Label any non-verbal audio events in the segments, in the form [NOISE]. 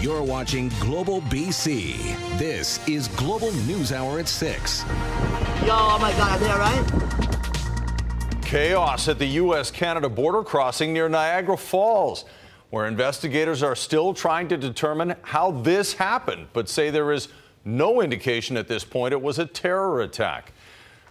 You're watching Global BC. This is Global News Hour at 6. Yo, oh my God, are they all right? Chaos at the U.S. Canada border crossing near Niagara Falls, where investigators are still trying to determine how this happened, but say there is no indication at this point it was a terror attack.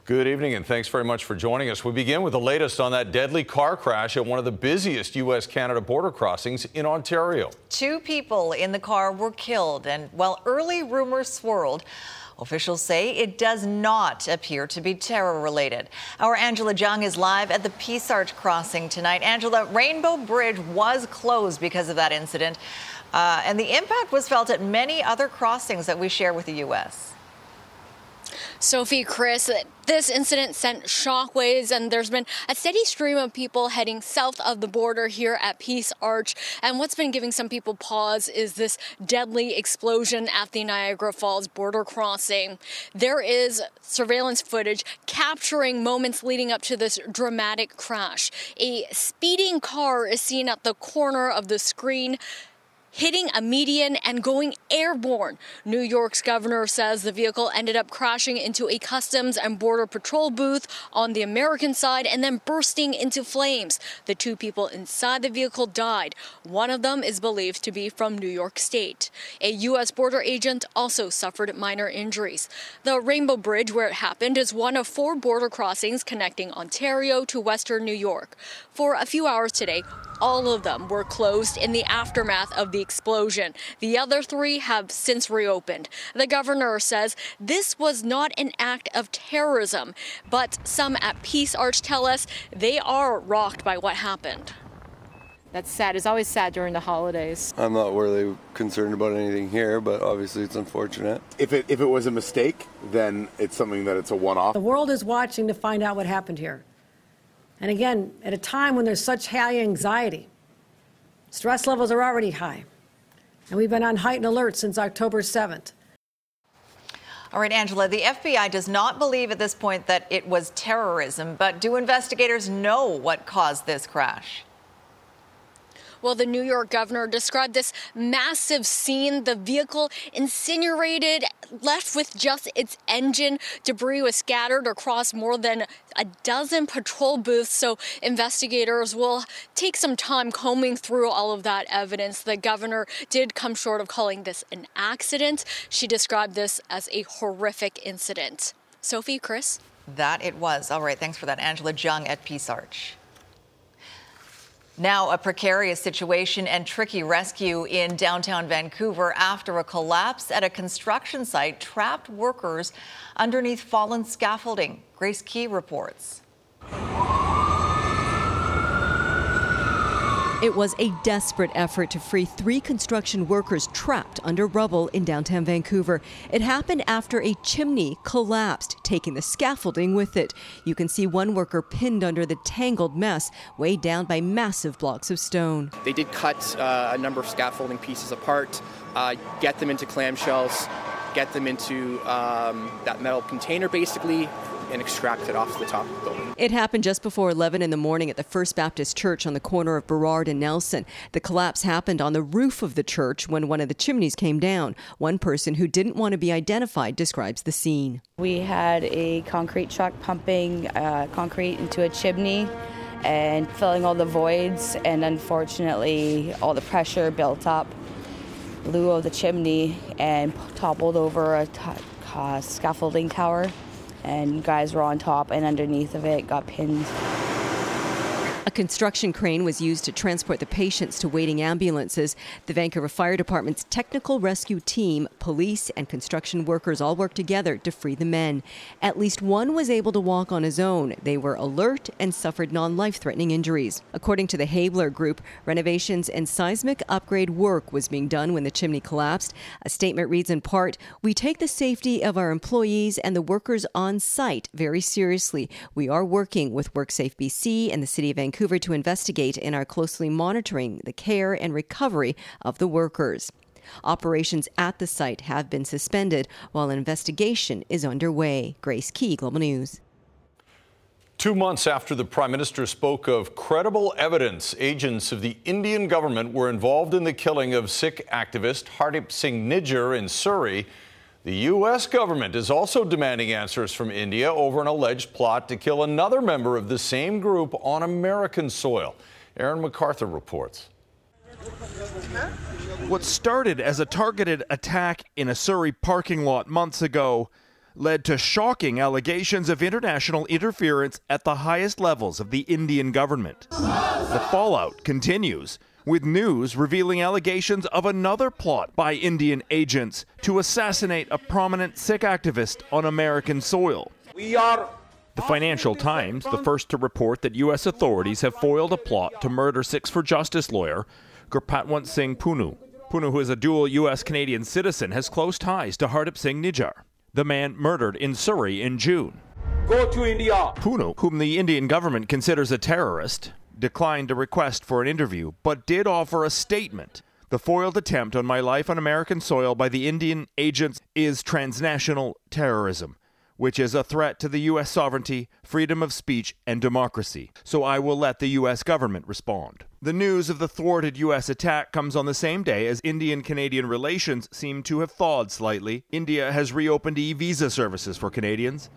Good evening and thanks very much for joining us. We begin with the latest on that deadly car crash at one of the busiest U.S. Canada border crossings in Ontario. Two people in the car were killed, and while early rumors swirled, Officials say it does not appear to be terror related. Our Angela Jung is live at the Peace Arch crossing tonight. Angela, Rainbow Bridge was closed because of that incident, uh, and the impact was felt at many other crossings that we share with the U.S. Sophie, Chris, this incident sent shockwaves, and there's been a steady stream of people heading south of the border here at Peace Arch. And what's been giving some people pause is this deadly explosion at the Niagara Falls border crossing. There is surveillance footage capturing moments leading up to this dramatic crash. A speeding car is seen at the corner of the screen hitting a median and going airborne. New York's governor says the vehicle ended up crashing into a Customs and Border Patrol booth on the American side and then bursting into flames. The two people inside the vehicle died. One of them is believed to be from New York State. A U.S. border agent also suffered minor injuries. The Rainbow Bridge, where it happened, is one of four border crossings connecting Ontario to western New York. For a few hours today, all of them were closed in the aftermath of the explosion. The other three have since reopened. The governor says this was not an act of terrorism, but some at Peace Arch tell us they are rocked by what happened. That's sad. It's always sad during the holidays. I'm not really concerned about anything here, but obviously it's unfortunate. If it if it was a mistake, then it's something that it's a one-off. The world is watching to find out what happened here. And again, at a time when there's such high anxiety, stress levels are already high. And we've been on heightened alert since October 7th. All right, Angela, the FBI does not believe at this point that it was terrorism, but do investigators know what caused this crash? Well, the New York governor described this massive scene. The vehicle incinerated, left with just its engine. Debris was scattered across more than a dozen patrol booths. So investigators will take some time combing through all of that evidence. The governor did come short of calling this an accident. She described this as a horrific incident. Sophie, Chris? That it was. All right, thanks for that, Angela Jung at Peace Arch. Now, a precarious situation and tricky rescue in downtown Vancouver after a collapse at a construction site trapped workers underneath fallen scaffolding. Grace Ke reports. It was a desperate effort to free three construction workers trapped under rubble in downtown Vancouver. It happened after a chimney collapsed, taking the scaffolding with it. You can see one worker pinned under the tangled mess, weighed down by massive blocks of stone. They did cut uh, a number of scaffolding pieces apart, uh, get them into clamshells, get them into um, that metal container basically, and extract it off the top of the building. It happened just before 11 in the morning at the First Baptist Church on the corner of Burrard and Nelson. The collapse happened on the roof of the church when one of the chimneys came down. One person who didn't want to be identified describes the scene. We had a concrete truck pumping uh, concrete into a chimney and filling all the voids, and unfortunately, all the pressure built up blew out the chimney and toppled over a t- uh, scaffolding tower and guys were on top and underneath of it got pinned. A construction crane was used to transport the patients to waiting ambulances. The Vancouver Fire Department's technical rescue team, police, and construction workers all worked together to free the men. At least one was able to walk on his own. They were alert and suffered non life threatening injuries. According to the Habler Group, renovations and seismic upgrade work was being done when the chimney collapsed. A statement reads in part We take the safety of our employees and the workers on site very seriously. We are working with WorkSafe BC and the City of Vancouver Vancouver to investigate and are closely monitoring the care and recovery of the workers. Operations at the site have been suspended while an investigation is underway. Grace Ke, Global News. Two months after the Prime Minister spoke of credible evidence, agents of the Indian government were involved in the killing of Sikh activist Hardeep Singh Nijjar in Surrey. The U.S. government is also demanding answers from India over an alleged plot to kill another member of the same group on American soil. Aaron MacArthur reports. What started as a targeted attack in a Surrey parking lot months ago led to shocking allegations of international interference at the highest levels of the Indian government. The fallout continues, with news revealing allegations of another plot by Indian agents to assassinate a prominent Sikh activist on American soil. We are the Financial Times, the first to report that U.S. authorities have foiled a plot to murder Sikhs for Justice lawyer Gurpatwant Singh Pannun. Pannun, who is a dual U.S. Canadian citizen, has close ties to Hardeep Singh Nijjar the man murdered in Surrey in June. Go to India. Pannun, whom the Indian government considers a terrorist, declined a request for an interview, but did offer a statement. The foiled attempt on my life on American soil by the Indian agents is transnational terrorism which is a threat to the U.S. sovereignty, freedom of speech, and democracy. So I will let the U.S. government respond. The news of the thwarted U.S. attack comes on the same day as Indian Canadian relations seem to have thawed slightly. India has reopened e visa services for Canadians.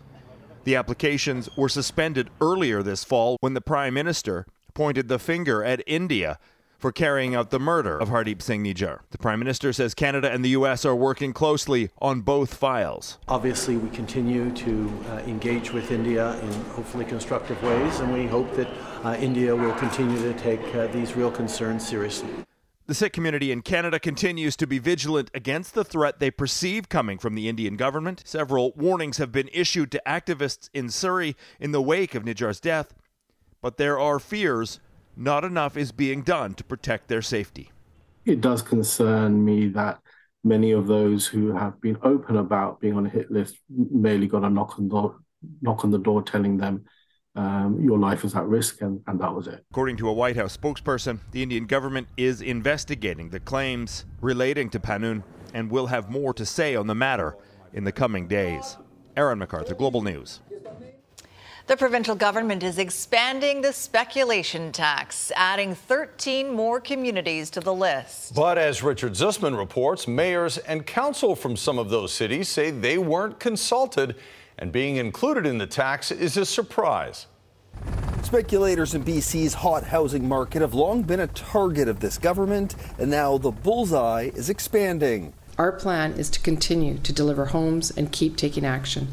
The applications were suspended earlier this fall when the Prime Minister pointed the finger at India for carrying out the murder of Hardeep Singh Nijjar. The Prime Minister says Canada and the U.S. are working closely on both files. Obviously, we continue to uh, engage with India in hopefully constructive ways, and we hope that uh, India will continue to take uh, these real concerns seriously. The Sikh community in Canada continues to be vigilant against the threat they perceive coming from the Indian government. Several warnings have been issued to activists in Surrey in the wake of Nijjar's death, but there are fears not enough is being done to protect their safety. It does concern me that many of those who have been open about being on a hit list merely got a knock on the door, knock on the door telling them um, your life is at risk, and, and that was it. According to a White House spokesperson, the Indian government is investigating the claims relating to Pannun and will have more to say on the matter in the coming days. Aaron MacArthur, Global News. The provincial government is expanding the speculation tax, adding 13 more communities to the list. But as Richard Zussman reports, mayors and council from some of those cities say they weren't consulted, and being included in the tax is a surprise. Speculators in BC's hot housing market have long been a target of this government, and now the bullseye is expanding. Our plan is to continue to deliver homes and keep taking action.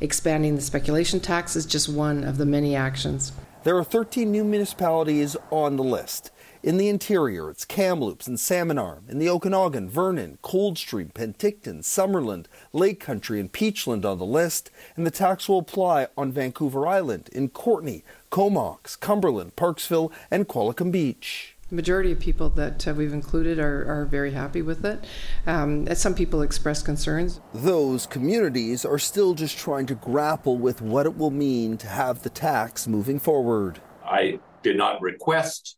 Expanding the speculation tax is just one of the many actions. There are 13 new municipalities on the list. In the interior, it's Kamloops and Salmon Arm. In the Okanagan, Vernon, Coldstream, Penticton, Summerland, Lake Country, and Peachland on the list. And the tax will apply on Vancouver Island, in Courtenay, Comox, Cumberland, Parksville, and Qualicum Beach. The majority of people that uh, we've included are, are very happy with it. Um, some people express concerns. Those communities are still just trying to grapple with what it will mean to have the tax moving forward. I did not request,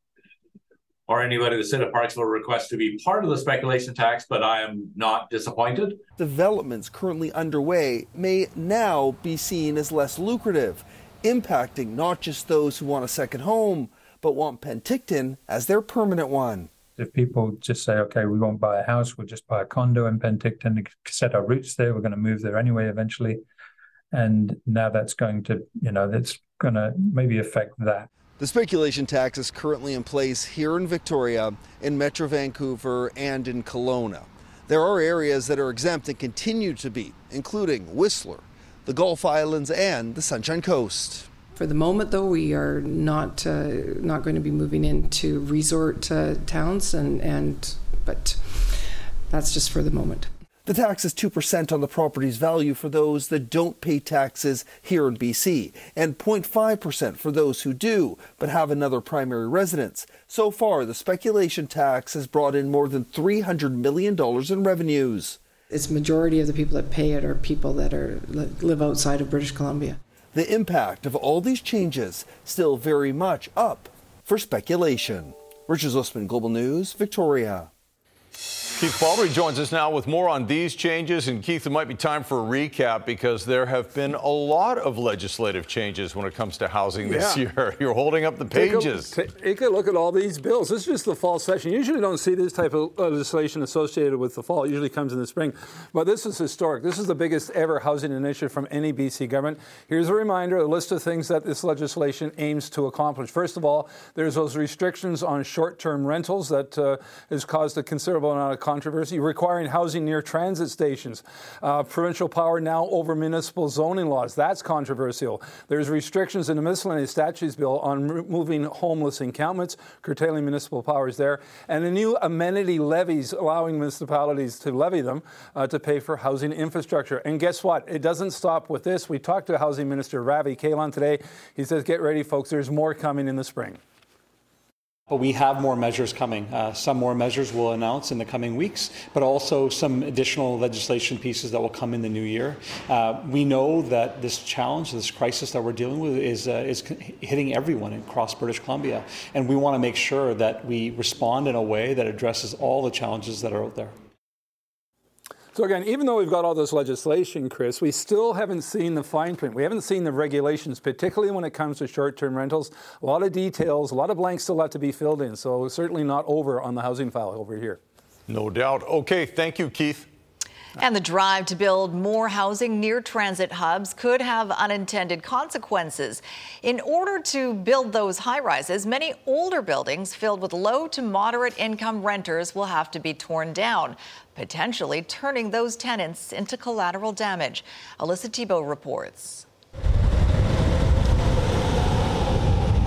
or anybody that said at Parksville request to be part of the speculation tax, but I am not disappointed. Developments currently underway may now be seen as less lucrative, impacting not just those who want a second home but want Penticton as their permanent one. If people just say, okay, we won't buy a house, we'll just buy a condo in Penticton to set our roots there, we're going to move there anyway eventually. And now that's going to, you know, that's going to maybe affect that. The speculation tax is currently in place here in Victoria, in Metro Vancouver, and in Kelowna. There are areas that are exempt and continue to be, including Whistler, the Gulf Islands, and the Sunshine Coast. For the moment, though, we are not uh, not going to be moving into resort uh, towns, and and but that's just for the moment. The tax is 2% on the property's value for those that don't pay taxes here in BC, and 0.5% for those who do, but have another primary residence. So far, the speculation tax has brought in more than $300 million in revenues. It's majority of the people that pay it are people that are live outside of British Columbia. The impact of all these changes still very much up for speculation. Richard Zussman, Global News, Victoria. Keith Baldrey joins us now with more on these changes. And Keith, it might be time for a recap because there have been a lot of legislative changes when it comes to housing this Yeah. year. [LAUGHS] You're holding up the Take a- pages. Take a, look at all these bills. This is just the fall session. You usually don't see this type of legislation associated with the fall. It usually comes in the spring. But this is historic. This is the biggest ever housing initiative from any BC government. Here's a reminder, a list of things that this legislation aims to accomplish. First of all, there's those restrictions on short-term rentals that uh, has caused a considerable amount of controversy, requiring housing near transit stations. Uh, provincial power now over municipal zoning laws. That's controversial. There's restrictions in the miscellaneous statutes bill on removing homeless encampments, curtailing municipal powers there, and the new amenity levies allowing municipalities to levy them uh, to pay for housing infrastructure. And guess what? It doesn't stop with this. We talked to Housing Minister Ravi Kahlon today. He says, get ready, folks. There's more coming in the spring. But we have more measures coming. Uh, some more measures we'll announce in the coming weeks, but also some additional legislation pieces that will come in the new year. Uh, we know that this challenge, this crisis that we're dealing with, is uh, is hitting everyone across British Columbia, and we want to make sure that we respond in a way that addresses all the challenges that are out there. So again, even though we've got all this legislation, Chris, we still haven't seen the fine print. We haven't seen the regulations, particularly when it comes to short-term rentals. A lot of details, a lot of blanks still have to be filled in. So certainly not over on the housing file over here. No doubt. Okay, thank you, Keith. And the drive to build more housing near transit hubs could have unintended consequences. In order to build those high rises, many older buildings filled with low to moderate income renters will have to be torn down, potentially turning those tenants into collateral damage. Alyssa Thibault reports.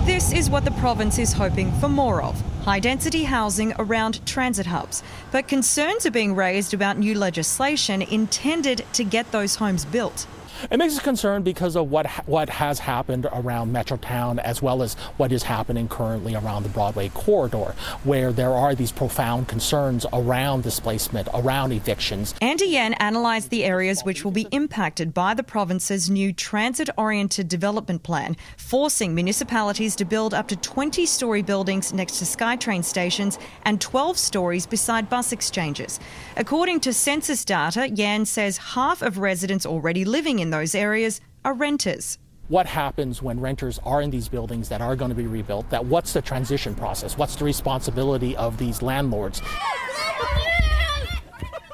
This is what the province is hoping for more of high density housing around transit hubs. But concerns are being raised about new legislation intended to get those homes built. It makes us concerned because of what what has happened around Metrotown, as well as what is happening currently around the Broadway corridor, where there are these profound concerns around displacement, around evictions. Andy Yan analysed the areas which will be impacted by the province's new transit oriented development plan, forcing municipalities to build up to 20 story buildings next to SkyTrain stations and 12 stories beside bus exchanges. According to census data, Yan says half of residents already living in those areas are renters. What happens when renters are in these buildings that are going to be rebuilt? That what's the transition process? What's the responsibility of these landlords?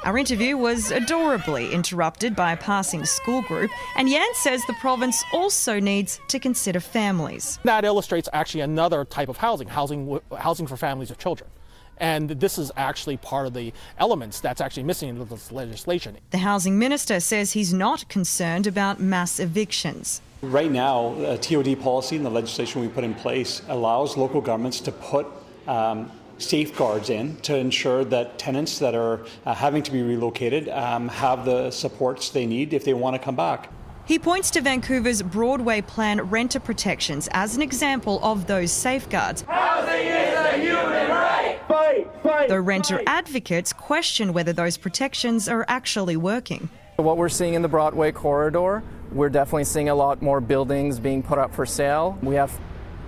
Our interview was adorably interrupted by a passing school group, and Yan says the province also needs to consider families. That illustrates actually another type of housing, housing, housing for families with children. And this is actually part of the elements that's actually missing in this legislation. The housing minister says he's not concerned about mass evictions. Right now, uh, TOD policy and the legislation we put in place allows local governments to put um, safeguards in to ensure that tenants that are uh, having to be relocated um, have the supports they need if they want to come back. He points to Vancouver's Broadway Plan renter protections as an example of those safeguards. Housing is a human right. Fight, fight. Though renter advocates question whether those protections are actually working. What we're seeing in the Broadway corridor, we're definitely seeing a lot more buildings being put up for sale. We have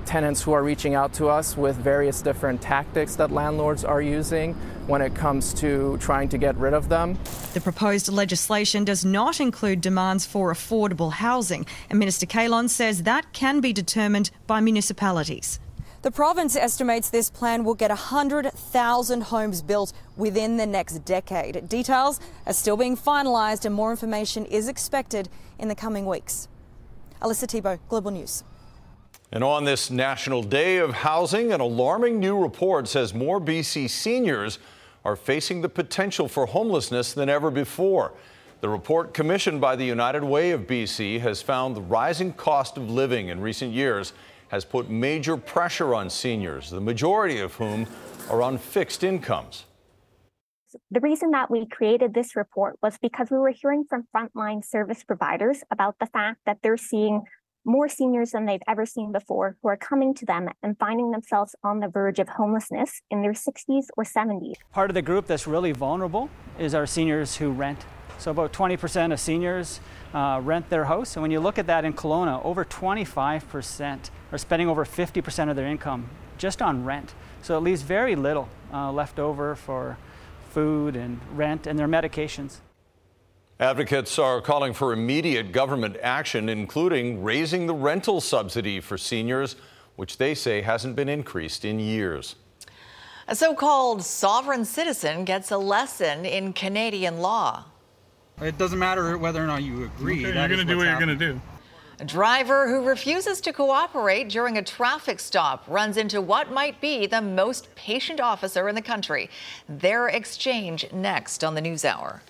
tenants who are reaching out to us with various different tactics that landlords are using when it comes to trying to get rid of them. The proposed legislation does not include demands for affordable housing, and Minister Kahlon says that can be determined by municipalities. The province estimates this plan will get 100,000 homes built within the next decade. Details are still being finalised, and more information is expected in the coming weeks. Alyssa Thibault, Global News. And on this National Day of Housing, an alarming new report says more BC seniors are facing the potential for homelessness than ever before. The report, commissioned by the United Way of BC, has found the rising cost of living in recent years has put major pressure on seniors, the majority of whom are on fixed incomes. The reason that we created this report was because we were hearing from frontline service providers about the fact that they're seeing more seniors than they've ever seen before who are coming to them and finding themselves on the verge of homelessness in their 60s or 70s. Part of the group that's really vulnerable is our seniors who rent. So, about 20% of seniors uh, rent their house. And when you look at that in Kelowna, over 25% are spending over 50% of their income just on rent. So, it leaves very little uh, left over for food and rent and their medications. Advocates are calling for immediate government action, including raising the rental subsidy for seniors, which they say hasn't been increased in years. A so called sovereign citizen gets a lesson in Canadian law. It doesn't matter whether or not you agree. Okay, you're going to do what you're going to do. A driver who refuses to cooperate during a traffic stop runs into what might be the most patient officer in the country. Their exchange next on the News Hour.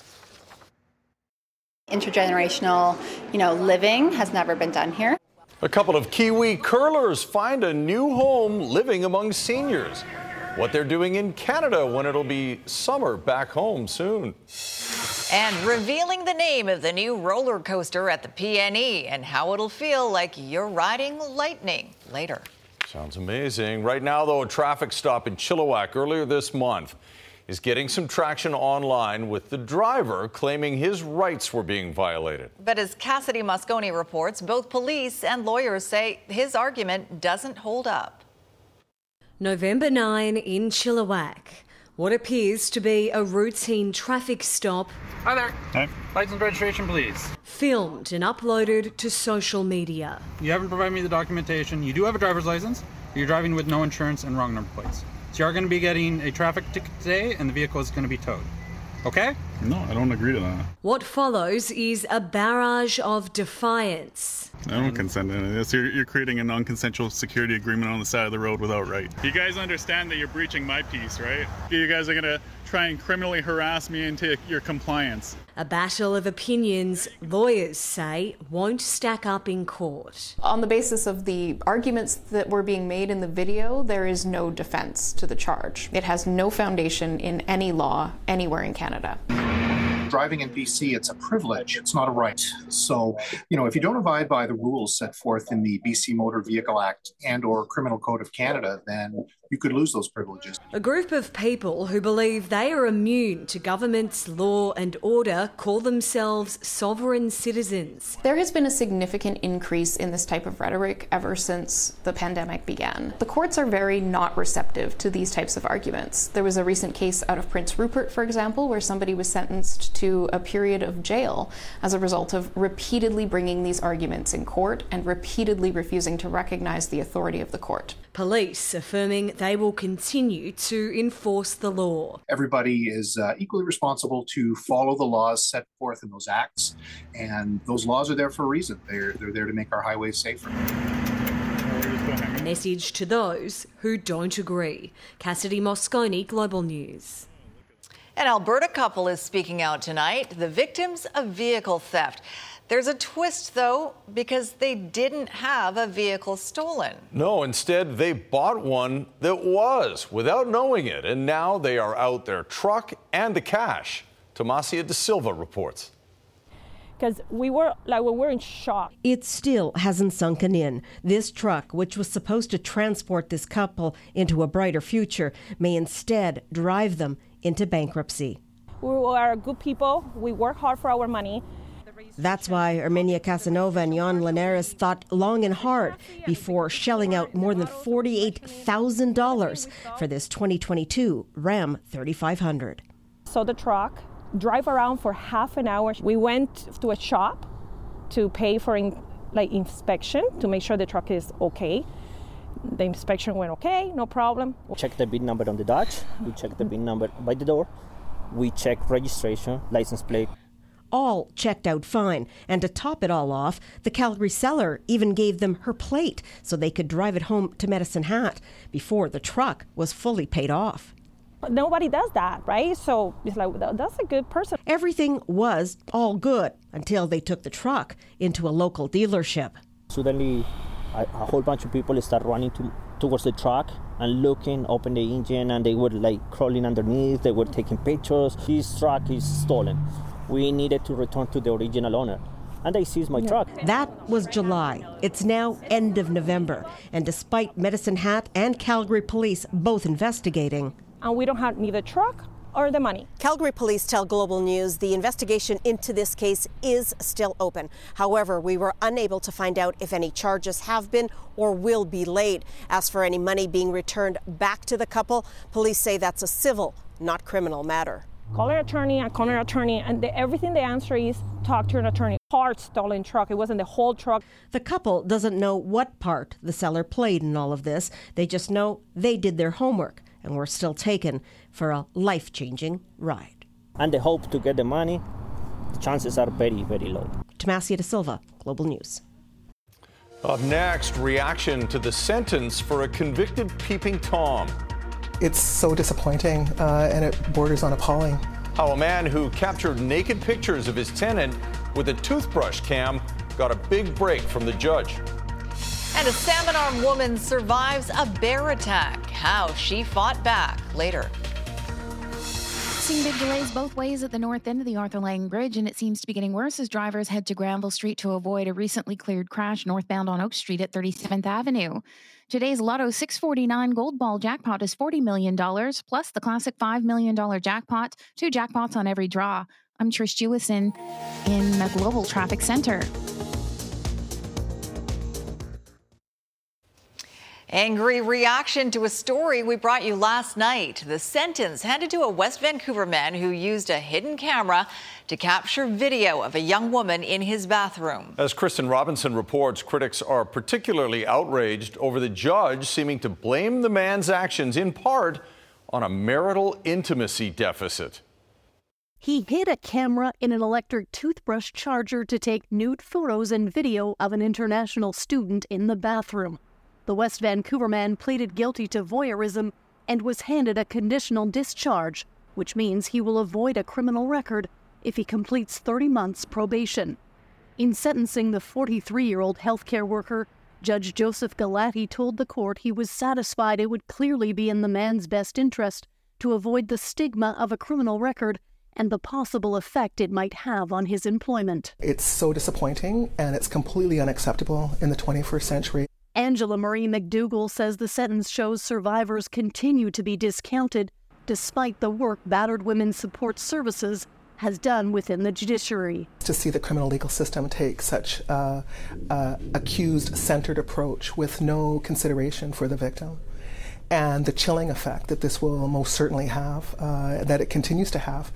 Intergenerational, you know, living has never been done here. A couple of Kiwi curlers find a new home living among seniors. What they're doing in Canada when it'll be summer back home soon. And revealing the name of the new roller coaster at the PNE and how it'll feel like you're riding lightning later. Sounds amazing. Right now, though, a traffic stop in Chilliwack earlier this month is getting some traction online with the driver claiming his rights were being violated. But as Cassidy Mosconi reports, both police and lawyers say his argument doesn't hold up. November 9 in Chilliwack. What appears to be a routine traffic stop. Hi there. Hi. License registration, please. Filmed and uploaded to social media. You haven't provided me the documentation. You do have a driver's license. You're driving with no insurance and wrong number plates. So you are going to be getting a traffic ticket today, and the vehicle is going to be towed. Okay? No, I don't agree to that. What follows is a barrage of defiance. I don't consent to this. You're, you're creating a non-consensual security agreement on the side of the road without right. You guys understand that you're breaching my peace, right? You guys are gonna try and criminally harass me into your compliance. A battle of opinions lawyers say won't stack up in court. On the basis of the arguments that were being made in the video, there is no defense to the charge. It has no foundation in any law anywhere in Canada driving in BC, it's a privilege, it's not a right. So, you know, if you don't abide by the rules set forth in the BC Motor Vehicle Act and or Criminal Code of Canada, then you could lose those privileges. A group of people who believe they are immune to government's law and order call themselves sovereign citizens. There has been a significant increase in this type of rhetoric ever since the pandemic began. The courts are very not receptive to these types of arguments. There was a recent case out of Prince Rupert, for example, where somebody was sentenced to a period of jail as a result of repeatedly bringing these arguments in court and repeatedly refusing to recognize the authority of the court. Police affirming they will continue to enforce the law. Everybody is uh, equally responsible to follow the laws set forth in those acts, and those laws are there for a reason. They're, they're there to make our highways safer. A message to those who don't agree. Cassidy Mosconi, Global News. An Alberta couple is speaking out tonight, the victims of vehicle theft. There's a twist, though, because they didn't have a vehicle stolen. No, instead, they bought one that was without knowing it, and now they are out their truck and the cash. Tomasia DaSilva reports. Because we were like we were in shock. It still hasn't sunken in. This truck, which was supposed to transport this couple into a brighter future, may instead drive them into bankruptcy. We are good people. We work hard for our money. That's why Armenia Casanova and Jan Linares thought long and hard before shelling out more than $48,000 for this 2022 Ram 3500. So the truck, drive around for half an hour. We went to a shop to pay for in, like inspection to make sure the truck is okay. The inspection went okay, no problem. Check the VIN number on the Dodge. We check the mm-hmm. VIN number by the door. We check registration, license plate all checked out fine. And to top it all off, the Calgary seller even gave them her plate so they could drive it home to Medicine Hat before the truck was fully paid off. Nobody does that, right? So it's like, that's a good person. Everything was all good until they took the truck into a local dealership. Suddenly, a, a whole bunch of people start running to, towards the truck and looking, open the engine, and they were like crawling underneath. They were taking pictures. This truck is stolen we needed to return to the original owner. And they seized my yeah. truck. That was July. It's now end of November. And despite Medicine Hat and Calgary police both investigating, and we don't have neither truck or the money. Calgary police tell Global News the investigation into this case is still open. However, we were unable to find out if any charges have been or will be laid. As for any money being returned back to the couple, police say that's a civil, not criminal matter. Call an attorney, I call an attorney, and the, everything they answer is talk to an attorney. Part stolen truck. It wasn't the whole truck. The couple doesn't know what part the seller played in all of this. They just know they did their homework and were still taken for a life changing ride. And the hope to get the money, the chances are very, very low. Tomasia DaSilva, Global News. Up next, reaction to the sentence for a convicted peeping Tom. It's so disappointing uh, and it borders on appalling. How a man who captured naked pictures of his tenant with a toothbrush cam got a big break from the judge. And a Salmon Arm woman survives a bear attack. How she fought back later. Seeing big delays both ways at the north end of the Arthur Laing Bridge, and it seems to be getting worse as drivers head to Granville Street to avoid a recently cleared crash northbound on Oak Street at 37th Avenue. Today's Lotto 649 Gold Ball jackpot is $40 million, plus the classic $5 million jackpot, two jackpots on every draw. I'm Trish Jewison in the Global Traffic Center. Angry reaction to a story we brought you last night. The sentence handed to a West Vancouver man who used a hidden camera to capture video of a young woman in his bathroom. As Kristen Robinson reports, critics are particularly outraged over the judge seeming to blame the man's actions in part on a marital intimacy deficit. He hid a camera in an electric toothbrush charger to take nude photos and video of an international student in the bathroom. The West Vancouver man pleaded guilty to voyeurism and was handed a conditional discharge, which means he will avoid a criminal record if he completes 30 months probation. In sentencing the 43 year old healthcare worker, Judge Joseph Galati told the court he was satisfied it would clearly be in the man's best interest to avoid the stigma of a criminal record and the possible effect it might have on his employment. It's so disappointing and it's completely unacceptable in the 21st century. Angela Marie MacDougall says the sentence shows survivors continue to be discounted despite the work Battered Women's Support Services has done within the judiciary. To see the criminal legal system take such a accused centered approach with no consideration for the victim and the chilling effect that this will most certainly have, uh, that it continues to have,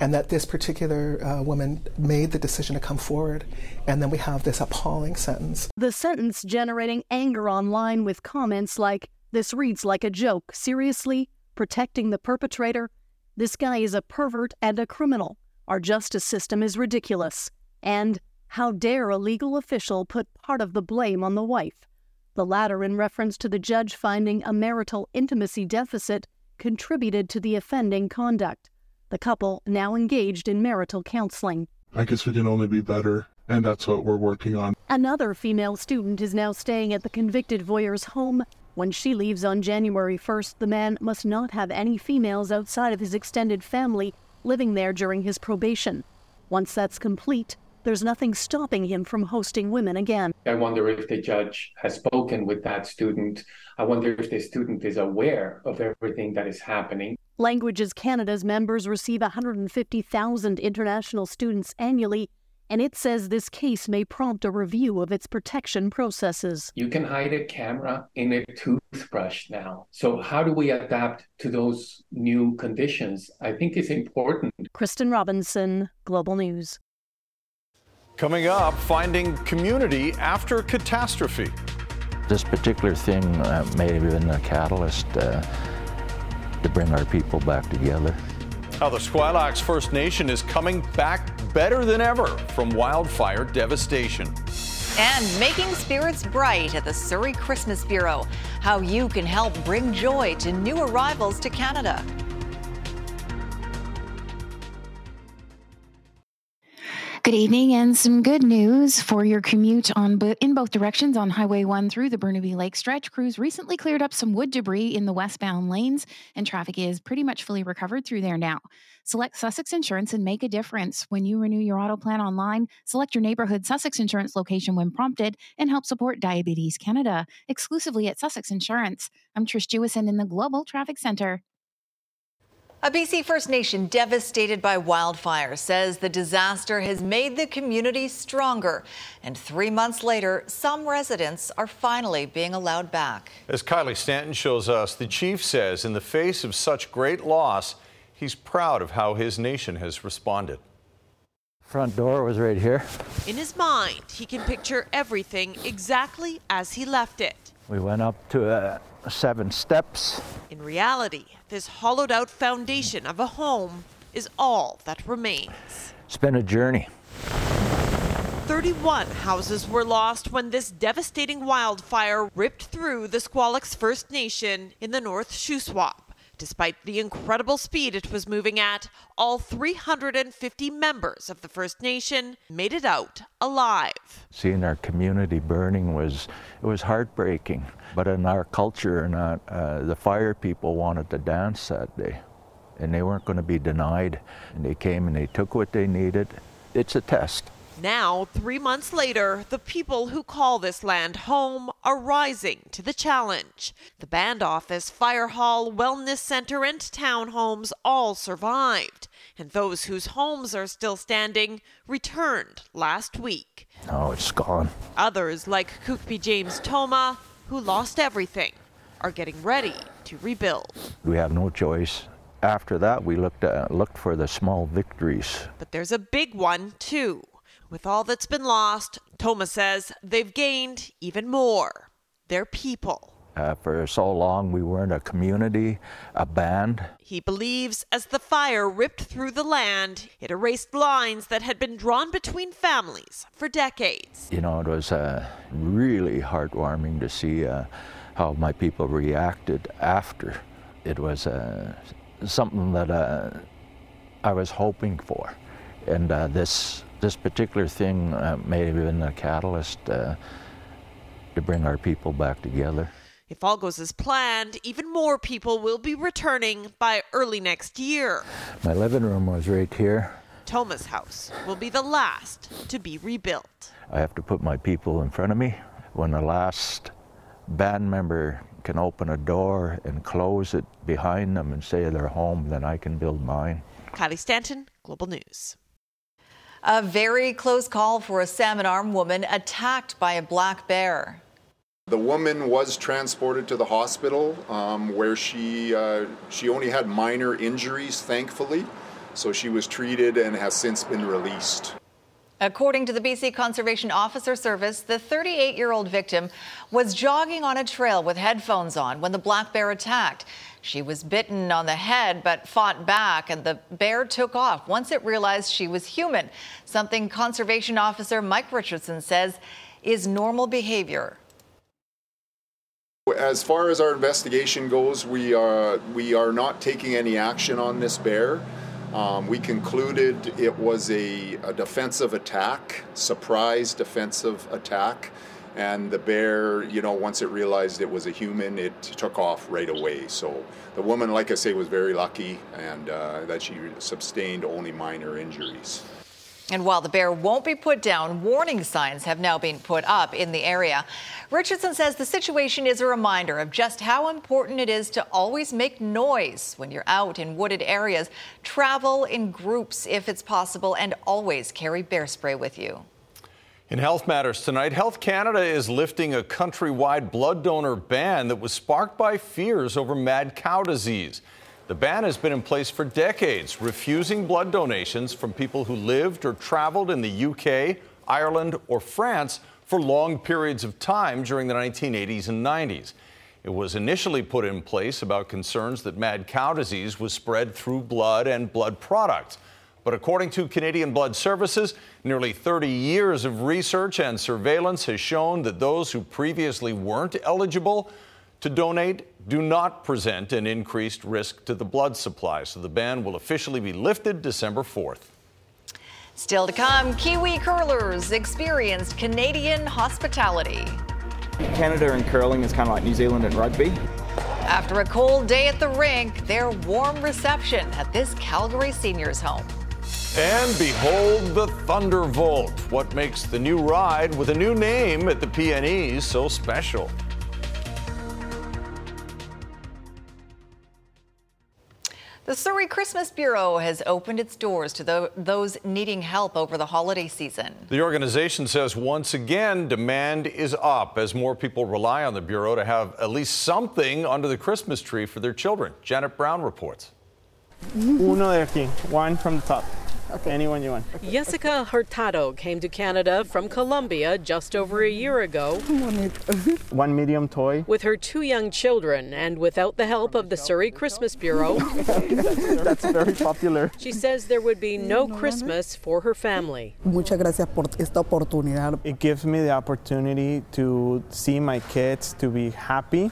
and that this particular uh, woman made the decision to come forward, and then we have this appalling sentence. The sentence generating anger online with comments like, This reads like a joke. Seriously? Protecting the perpetrator? This guy is a pervert and a criminal. Our justice system is ridiculous. And, How dare a legal official put part of the blame on the wife? The latter in reference to the judge finding a marital intimacy deficit contributed to the offending conduct the couple now engaged in marital counseling. I guess we can only be better, and that's what we're working on. Another female student is now staying at the convicted voyeur's home. When she leaves on January 1st, the man must not have any females outside of his extended family living there during his probation. Once that's complete, there's nothing stopping him from hosting women again. I wonder if the judge has spoken with that student. I wonder if the student is aware of everything that is happening. Languages Canada's members receive 150,000 international students annually, and it says this case may prompt a review of its protection processes. You can hide a camera in a toothbrush now. So, how do we adapt to those new conditions? I think it's important. Kristen Robinson, Global News. Coming up, finding community after catastrophe. This particular thing uh, may have been a catalyst uh, to bring our people back together. How the Squilax First Nation is coming back better than ever from wildfire devastation. And making spirits bright at the Surrey Christmas Bureau. How you can help bring joy to new arrivals to Canada. Good evening, and some good news for your commute on in both directions on Highway 1 through the Burnaby Lake stretch. Crews recently cleared up some wood debris in the westbound lanes, and traffic is pretty much fully recovered through there now. Select Sussex Insurance and make a difference. When you renew your auto plan online, select your neighborhood Sussex Insurance location when prompted and help support Diabetes Canada exclusively at Sussex Insurance. I'm Trish Jewison in the Global Traffic Center. A BC First Nation devastated by wildfire says the disaster has made the community stronger. And three months later, some residents are finally being allowed back. As Kylie Stanton shows us, the chief says in the face of such great loss, he's proud of how his nation has responded. Front door was right here. In his mind, he can picture everything exactly as he left it. We went up to uh, seven steps. In reality, this hollowed out foundation of a home is all that remains. It's been a journey. 31 houses were lost when this devastating wildfire ripped through the Squalex First Nation in the North Shuswap. Despite the incredible speed it was moving at, all 350 members of the First Nation made it out alive. Seeing our community burning was it was heartbreaking. But in our culture, and uh, the fire people wanted to dance that day, and they weren't going to be denied. And they came and they took what they needed. It's a test. Now, three months later, the people who call this land home are rising to the challenge. The band office, fire hall, wellness center, and townhomes all survived, and those whose homes are still standing returned last week. Oh, it's gone. Others, like Kukpi7 James Toma, who lost everything, are getting ready to rebuild. We have no choice. After that, we looked at, looked for the small victories. But there's a big one too. With all that's been lost, Toma says they've gained even more their people. Uh, for so long, we weren't a community, a band. He believes as the fire ripped through the land, it erased lines that had been drawn between families for decades. You know, it was uh, really heartwarming to see uh, how my people reacted after. It was uh, something that uh, I was hoping for. And uh, this this particular thing uh, may have been a catalyst uh, to bring our people back together. If all goes as planned, even more people will be returning by early next year. My living room was right here. Toma's house will be the last to be rebuilt. I have to put my people in front of me. When the last band member can open a door and close it behind them and say they're home, then I can build mine. Kylie Stanton, Global News. A very close call for a Salmon Arm woman attacked by a black bear. The woman was transported to the hospital um, where she uh, she only had minor injuries, thankfully. So she was treated and has since been released. According to the BC Conservation Officer Service, the 38 year old victim was jogging on a trail with headphones on when the black bear attacked. She was bitten on the head but fought back, and the bear took off once it realized she was human, something Conservation Officer Mike Richardson says is normal behavior. As far as our investigation goes, we are, we are not taking any action on this bear. Um, we concluded it was a, a defensive attack, surprise defensive attack and the bear, you know, once it realized it was a human, it took off right away. So the woman, like I say, was very lucky and uh, that she sustained only minor injuries. And while the bear won't be put down, warning signs have now been put up in the area. Richardson says the situation is a reminder of just how important it is to always make noise when you're out in wooded areas, travel in groups if it's possible, and always carry bear spray with you. In Health Matters tonight, Health Canada is lifting a countrywide blood donor ban that was sparked by fears over mad cow disease. The ban has been in place for decades, refusing blood donations from people who lived or traveled in the UK, Ireland, or France for long periods of time during the 1980s and 90s. It was initially put in place about concerns that mad cow disease was spread through blood and blood products. But according to Canadian Blood Services, nearly 30 years of research and surveillance has shown that those who previously weren't eligible to donate do not present an increased risk to the blood supply. So the ban will officially be lifted December 4th. Still to come, Kiwi curlers experienced Canadian hospitality. Canada and curling is kind of like New Zealand and rugby. After a cold day at the rink, their warm reception at this Calgary seniors home. And behold the Thundervolt. What makes the new ride with a new name at the PNE so special? The Surrey Christmas Bureau has opened its doors to the, those needing help over the holiday season. The organization says once again demand is up as more people rely on the Bureau to have at least something under the Christmas tree for their children. Janet Brown reports. Uno de aquí, one from the top. Okay. Anyone you want. Jessica Hurtado came to Canada from Colombia just over a year ago. one medium toy. With her two young children and without the help of the Surrey Christmas Bureau. [LAUGHS] That's very popular. She says there would be no Christmas for her family. Muchas gracias por esta oportunidad. It gives me the opportunity to see my kids to be happy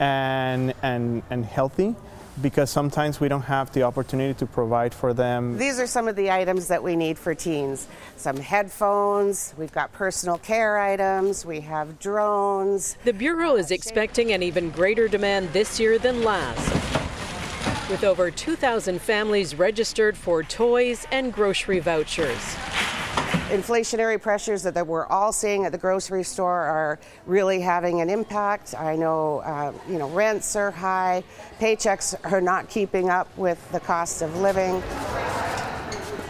and and and healthy because sometimes we don't have the opportunity to provide for them. These are some of the items that we need for teens some headphones, we've got personal care items, we have drones. The Bureau is expecting an even greater demand this year than last. With over 2,000 families registered for toys and grocery vouchers inflationary pressures that, that we're all seeing at the grocery store are really having an impact. I know, uh, you know, rents are high, paychecks are not keeping up with the cost of living.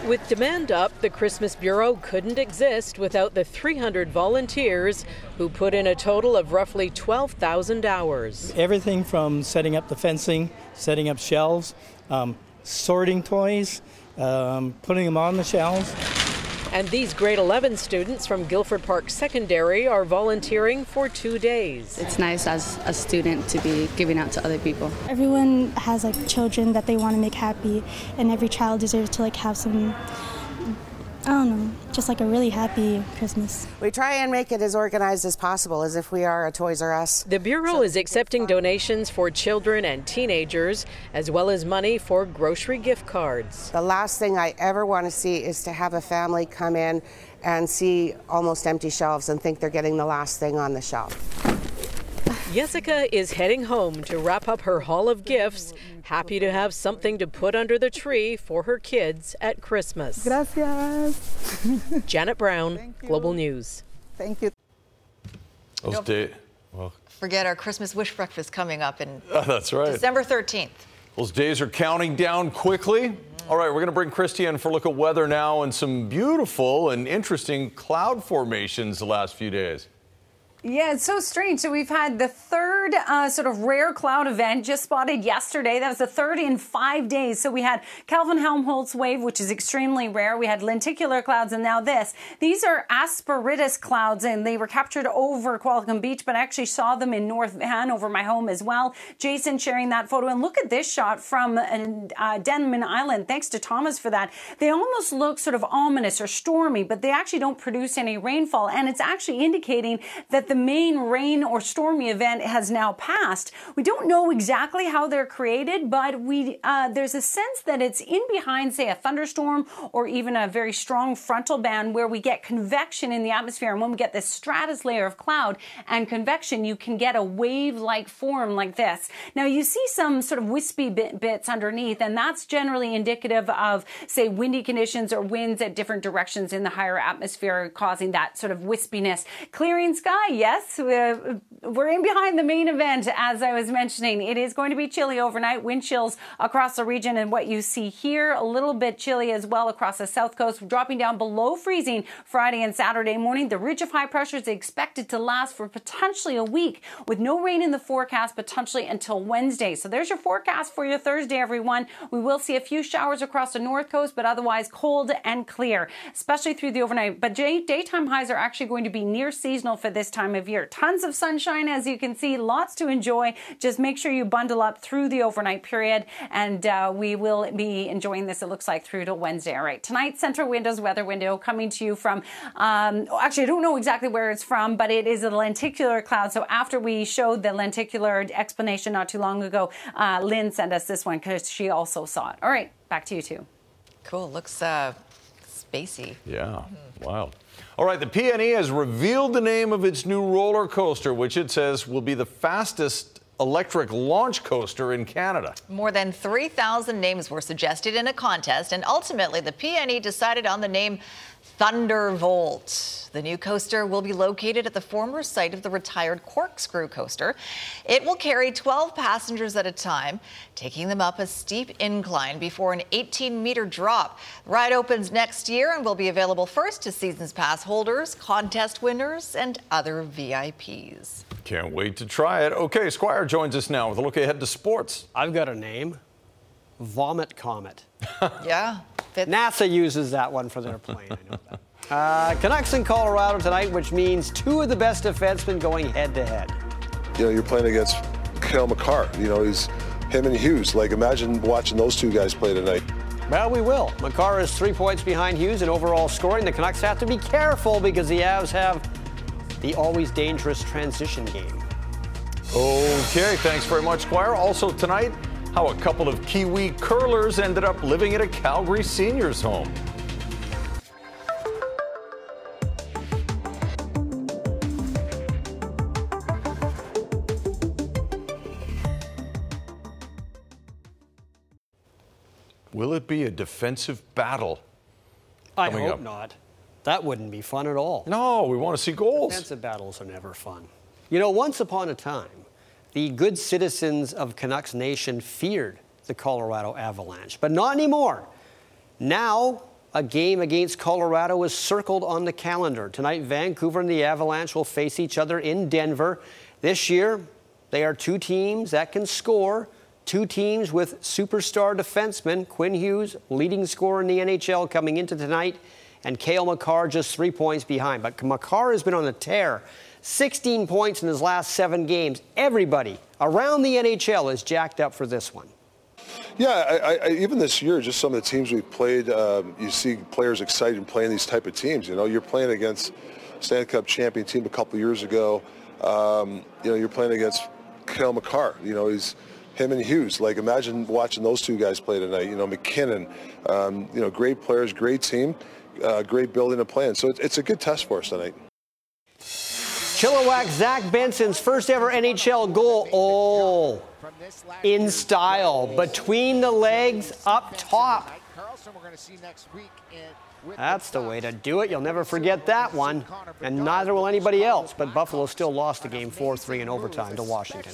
With demand up, the Christmas Bureau couldn't exist without the 300 volunteers who put in a total of roughly 12,000 hours. Everything from setting up the fencing, setting up shelves, um, sorting toys, um, putting them on the shelves. And these grade 11 students from Guildford Park Secondary are volunteering for two days. It's nice as a student to be giving out to other people. Everyone has like children that they want to make happy, and every child deserves to like have some I don't know, just like a really happy Christmas. We try and make it as organized as possible, as if we are a Toys R Us. The Bureau so is accepting donations for children and teenagers, as well as money for grocery gift cards. The last thing I ever want to see is to have a family come in and see almost empty shelves and think they're getting the last thing on the shelf. Jessica is heading home to wrap up her haul of gifts, happy to have something to put under the tree for her kids at Christmas. Gracias. [LAUGHS] Janet Brown, Global News. Thank you. Those day, well, Forget our Christmas wish breakfast coming up in uh, [LAUGHS] that's right. December 13th. Those days are counting down quickly. All right, we're going to bring Christy in for a look at weather now and some beautiful and interesting cloud formations the last few days. Yeah, it's so strange. So we've had the third uh, sort of rare cloud event just spotted yesterday. That was the third in five days. So we had Kelvin Helmholtz wave, which is extremely rare. We had lenticular clouds, and now this. These are asperitas clouds, and they were captured over Qualicum Beach, but I actually saw them in North Van over my home as well. Jason sharing that photo, and look at this shot from uh, Denman Island. Thanks to Thomas for that. They almost look sort of ominous or stormy, but they actually don't produce any rainfall, and it's actually indicating that the main rain or stormy event has now passed. We don't know exactly how they're created, but we uh, there's a sense that it's in behind, say, a thunderstorm or even a very strong frontal band where we get convection in the atmosphere. And when we get this stratus layer of cloud and convection, you can get a wave-like form like this. Now you see some sort of wispy bit, bits underneath, and that's generally indicative of, say, windy conditions or winds at different directions in the higher atmosphere, causing that sort of wispiness. Clearing sky, yes, we're, uh, we're in behind the main event, as I was mentioning. It is going to be chilly overnight, wind chills across the region, and what you see here, a little bit chilly as well across the south coast, dropping down below freezing Friday and Saturday morning. The ridge of high pressure is expected to last for potentially a week, with no rain in the forecast potentially until Wednesday. So there's your forecast for your Thursday, everyone. We will see a few showers across the north coast, but otherwise cold and clear, especially through the overnight. But day- daytime highs are actually going to be near seasonal for this time of year. Tons of sunshine, as you can see, lots to enjoy. Just make sure you bundle up through the overnight period, and uh, we will be enjoying this, it looks like, through to Wednesday. All right, tonight, Centra Windows weather window coming to you from, um, actually, I don't know exactly where it's from, but it is a lenticular cloud. So after we showed the lenticular explanation not too long ago, uh, Lynn sent us this one because she also saw it. All right, back to you two. Cool. Looks uh, spacey. Yeah, wild. All right, the PNE has revealed the name of its new roller coaster, which it says will be the fastest electric launch coaster in Canada. More than 3,000 names were suggested in a contest, and ultimately the PNE decided on the name Thundervolt. The new coaster will be located at the former site of the retired Corkscrew coaster. It will carry 12 passengers at a time, taking them up a steep incline before an 18 meter drop. The ride opens next year and will be available first to Seasons Pass holders, contest winners, and other VIPs. Can't wait to try it. Okay, Squire joins us now with a look ahead to sports. I've got a name Vomit Comet. [LAUGHS] yeah. NASA uses that one for their plane. I know that. Uh, Canucks in Colorado tonight, which means two of the best defensemen going head to head. You know, you're playing against Cale Makar. You know, he's him and Hughes. Like, imagine watching those two guys play tonight. Well, we will. Makar is three points behind Hughes in overall scoring. The Canucks have to be careful because the Avs have the always dangerous transition game. Okay, thanks very much, Squire. Also tonight, how a couple of Kiwi curlers ended up living at a Calgary seniors home. Will it be a defensive battle? I hope up? not. That wouldn't be fun at all. No, we want to see goals. Defensive battles are never fun. You know, once upon a time, the good citizens of Canucks Nation feared the Colorado Avalanche, but not anymore. Now, a game against Colorado is circled on the calendar. Tonight, Vancouver and the Avalanche will face each other in Denver. This year, they are two teams that can score, two teams with superstar defensemen, Quinn Hughes, leading scorer in the NHL coming into tonight, and Cale Makar just three points behind. But Makar has been on a tear. 16 points in his last seven games. Everybody around the NHL is jacked up for this one. Yeah, I, I, even this year, just some of the teams we've played, um, you see players excited in playing these type of teams. You know, you're playing against Stanley Cup champion team a couple years ago. Um, you know, you're playing against Cale Makar. You know, he's him and Hughes. Like, imagine watching those two guys play tonight. You know, MacKinnon. Um, you know, great players, great team, uh, great building and plan. So it's, it's a good test for us tonight. Chilliwack Zach Benson's first ever NHL goal. Oh, in style, between the legs, up top. That's the way to do it. You'll never forget that one, and neither will anybody else. But Buffalo still lost the game 4 3 in overtime to Washington.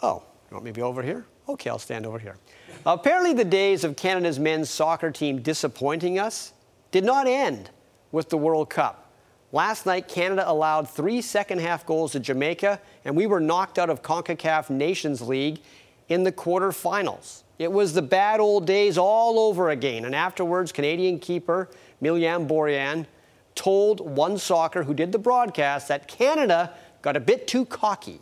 Oh, you want me to be over here? Okay, I'll stand over here. Apparently, the days of Canada's men's soccer team disappointing us did not end with the World Cup. Last night, Canada allowed three second half goals to Jamaica, and we were knocked out of CONCACAF Nations League in the quarterfinals. It was the bad old days all over again, and afterwards, Canadian keeper Milan Borjan told One Soccer, who did the broadcast, that Canada got a bit too cocky.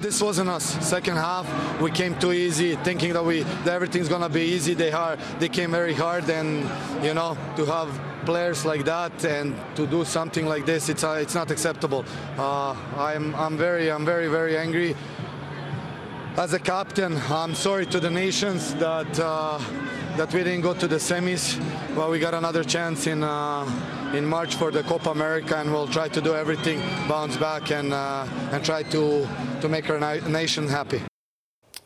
This wasn't us. Second half, we came too easy, thinking that we that everything's gonna be easy. They hard, they came very hard, and you know to have players like that and to do something like this, it's uh, it's not acceptable. Uh, I'm I'm very I'm very very angry. As a captain, I'm sorry to the nations that uh, that we didn't go to the semis, but we got another chance in uh, in March for the Copa America, and we'll try to do everything, bounce back, and uh, and try to to make our na- nation happy.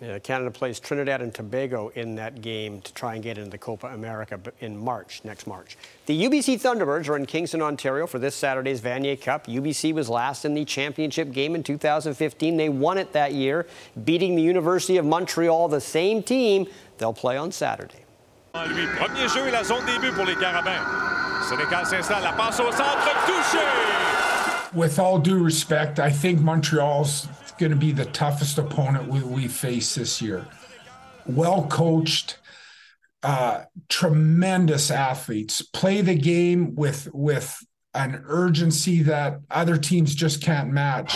Yeah, Canada plays Trinidad and Tobago in that game to try and get into the Copa America in March, next March. The UBC Thunderbirds are in Kingston, Ontario for this Saturday's Vanier Cup. UBC was last in the championship game in 2015. They won it that year, beating the University of Montreal, the same team. They'll play on Saturday. Lui, premier jeu et la zone début pour les Carabins. Sénécal s'installe, la passe au centre, touché! With all due respect, I think Montreal's going to be the toughest opponent we, we face this year. Well coached, uh, tremendous athletes, play the game with with an urgency that other teams just can't match.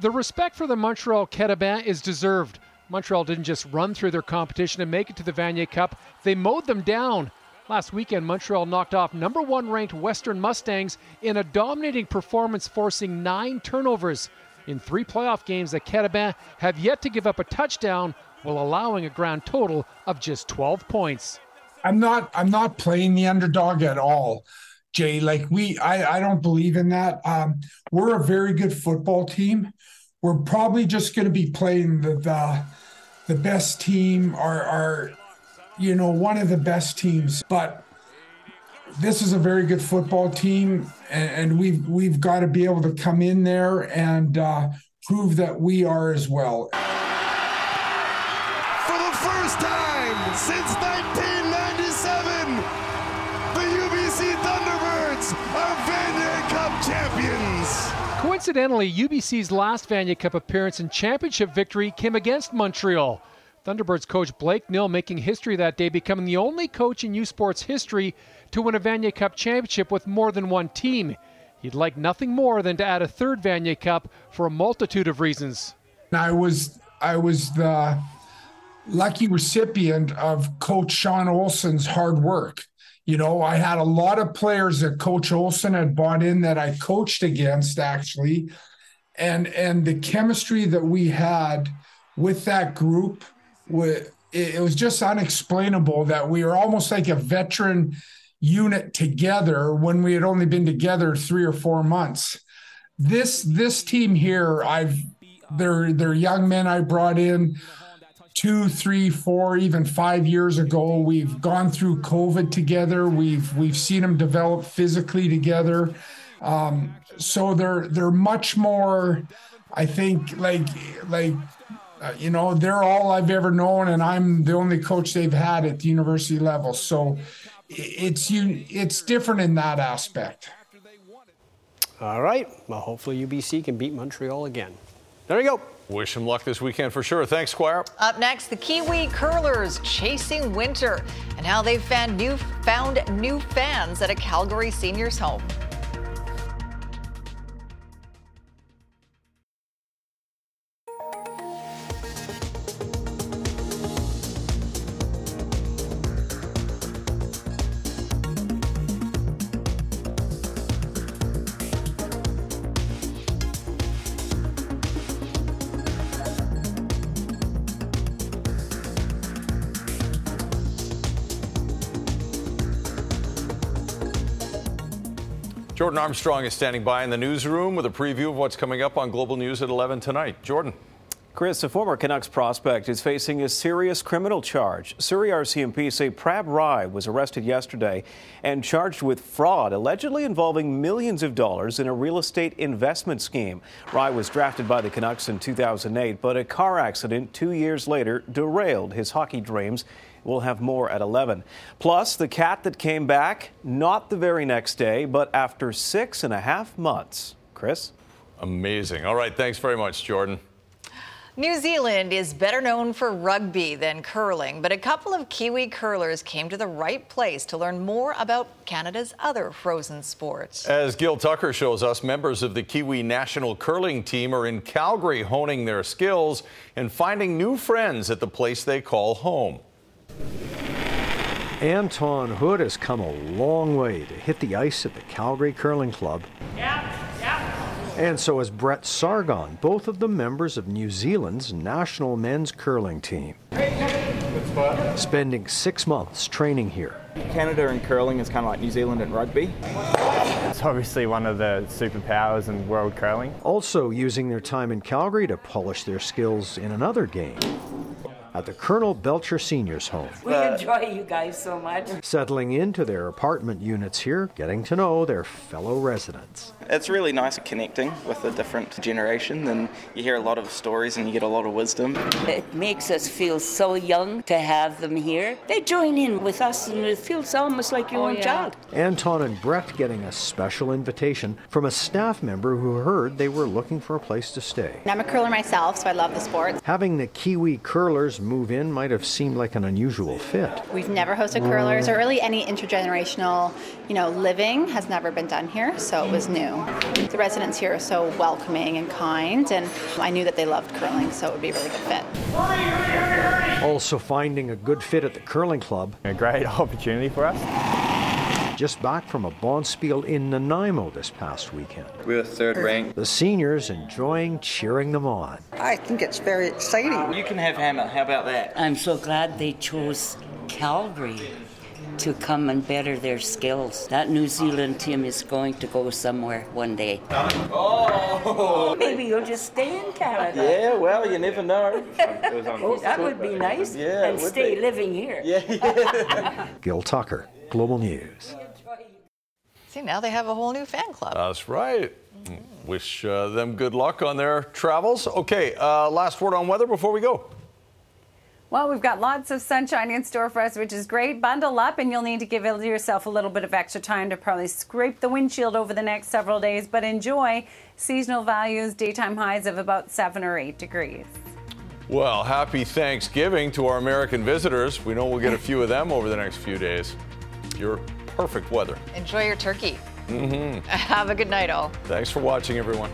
The respect for the Montreal Carabins is deserved. Montreal didn't just run through their competition and make it to the Vanier Cup, they mowed them down. Last weekend, Montreal knocked off number one ranked Western Mustangs in a dominating performance, forcing nine turnovers. In three playoff games, the Carabins have yet to give up a touchdown while allowing a grand total of just 12 points. I'm not I'm not playing the underdog at all, Jay. Like we I, I don't believe in that. Um, we're a very good football team. We're probably just gonna be playing the the, the best team or our you know, one of the best teams. But this is a very good football team, and, and we've we've got to be able to come in there and uh, prove that we are as well. For the first time since 1997, Incidentally, UBC's last Vanier Cup appearance and championship victory came against Montreal. Thunderbirds coach Blake Nill making history that day, becoming the only coach in U Sports history to win a Vanier Cup championship with more than one team. He'd like nothing more than to add a third Vanier Cup for a multitude of reasons. I was I was the lucky recipient of Coach Sean Olson's hard work. You know, I had a lot of players that Coach Olson had bought in that I coached against actually. And and the chemistry that we had with that group it, it was just unexplainable that we were almost like a veteran unit together when we had only been together three or four months. This this team here, I've they're they're young men I brought in two, three, four, even five years ago. We've gone through COVID together. We've we've seen them develop physically together. Um, so they're they're much more, I think, like like uh, you know, they're all I've ever known, and I'm the only coach they've had at the university level. So it's you, it's different in that aspect. All right. Well, hopefully UBC can beat Montreal again. There you go. Wish them luck this weekend for sure. Thanks, Squire. Up next, the Kiwi curlers chasing winter and how they've found new, found new fans at a Calgary seniors home. Jordan Armstrong is standing by in the newsroom with a preview of what's coming up on Global News at 11 tonight. Jordan. Chris, a former Canucks prospect is facing a serious criminal charge. Surrey RCMP say Prab Rai was arrested yesterday and charged with fraud, allegedly involving millions of dollars in a real estate investment scheme. Rai was drafted by the Canucks in 2008, but a car accident two years later derailed his hockey dreams. We'll have more at 11. Plus, the cat that came back, not the very next day, but after six and a half months. Chris? Amazing. All right, thanks very much, Jordan. New Zealand is better known for rugby than curling, but a couple of Kiwi curlers came to the right place to learn more about Canada's other frozen sports. As Gil Tucker shows us, members of the Kiwi national curling team are in Calgary honing their skills and finding new friends at the place they call home. Anton Hood has come a long way to hit the ice at the Calgary Curling Club. And so has Brett Sargon, both of them members of New Zealand's national men's curling team. Spending six months training here. Canada and curling is kind of like New Zealand and rugby. It's obviously one of the superpowers in world curling. Also using their time in Calgary to polish their skills in another game at the Colonel Belcher Seniors Home. We uh, enjoy you guys so much. Settling into their apartment units here, getting to know their fellow residents. It's really nice connecting with a different generation, and you hear a lot of stories and you get a lot of wisdom. It makes us feel so young to have them here. They join in with us, and it feels almost like your oh, own yeah. child. Anton and Brett getting a special invitation from a staff member who heard they were looking for a place to stay. I'm a curler myself, so I love the sport. Having the Kiwi curlers move in might have seemed like an unusual fit. We've never hosted curlers, or really any intergenerational, you know, living has never been done here, so it was new. The residents here are so welcoming and kind, and I knew that they loved curling, so it would be a really good fit. Also finding a good fit at the curling club. A great [LAUGHS] opportunity for us. Just back from a bonspiel in Nanaimo this past weekend. We were third ranked. The seniors enjoying cheering them on. I think it's very exciting. You can have Hammer. How about that? I'm so glad they chose Calgary to come and better their skills. That New Zealand team is going to go somewhere one day. Oh! [LAUGHS] Maybe you'll just stay in Canada. Yeah, well, you never know. oh, [LAUGHS] that would be nice. Yeah, and stay be. living here. Yeah, yeah. [LAUGHS] Gil Tucker, Global News. See, now they have a whole new fan club. That's right. Mm-hmm. Wish uh, them good luck on their travels. Okay, uh, last word on weather before we go. Well, we've got lots of sunshine in store for us, which is great. Bundle up, and you'll need to give yourself a little bit of extra time to probably scrape the windshield over the next several days. But enjoy seasonal values, daytime highs of about seven or eight degrees. Well, happy Thanksgiving to our American visitors. We know we'll get a few of them over the next few days. Your perfect weather. Enjoy your turkey. Mm-hmm. [LAUGHS] Have a good night, all. Thanks for watching, everyone.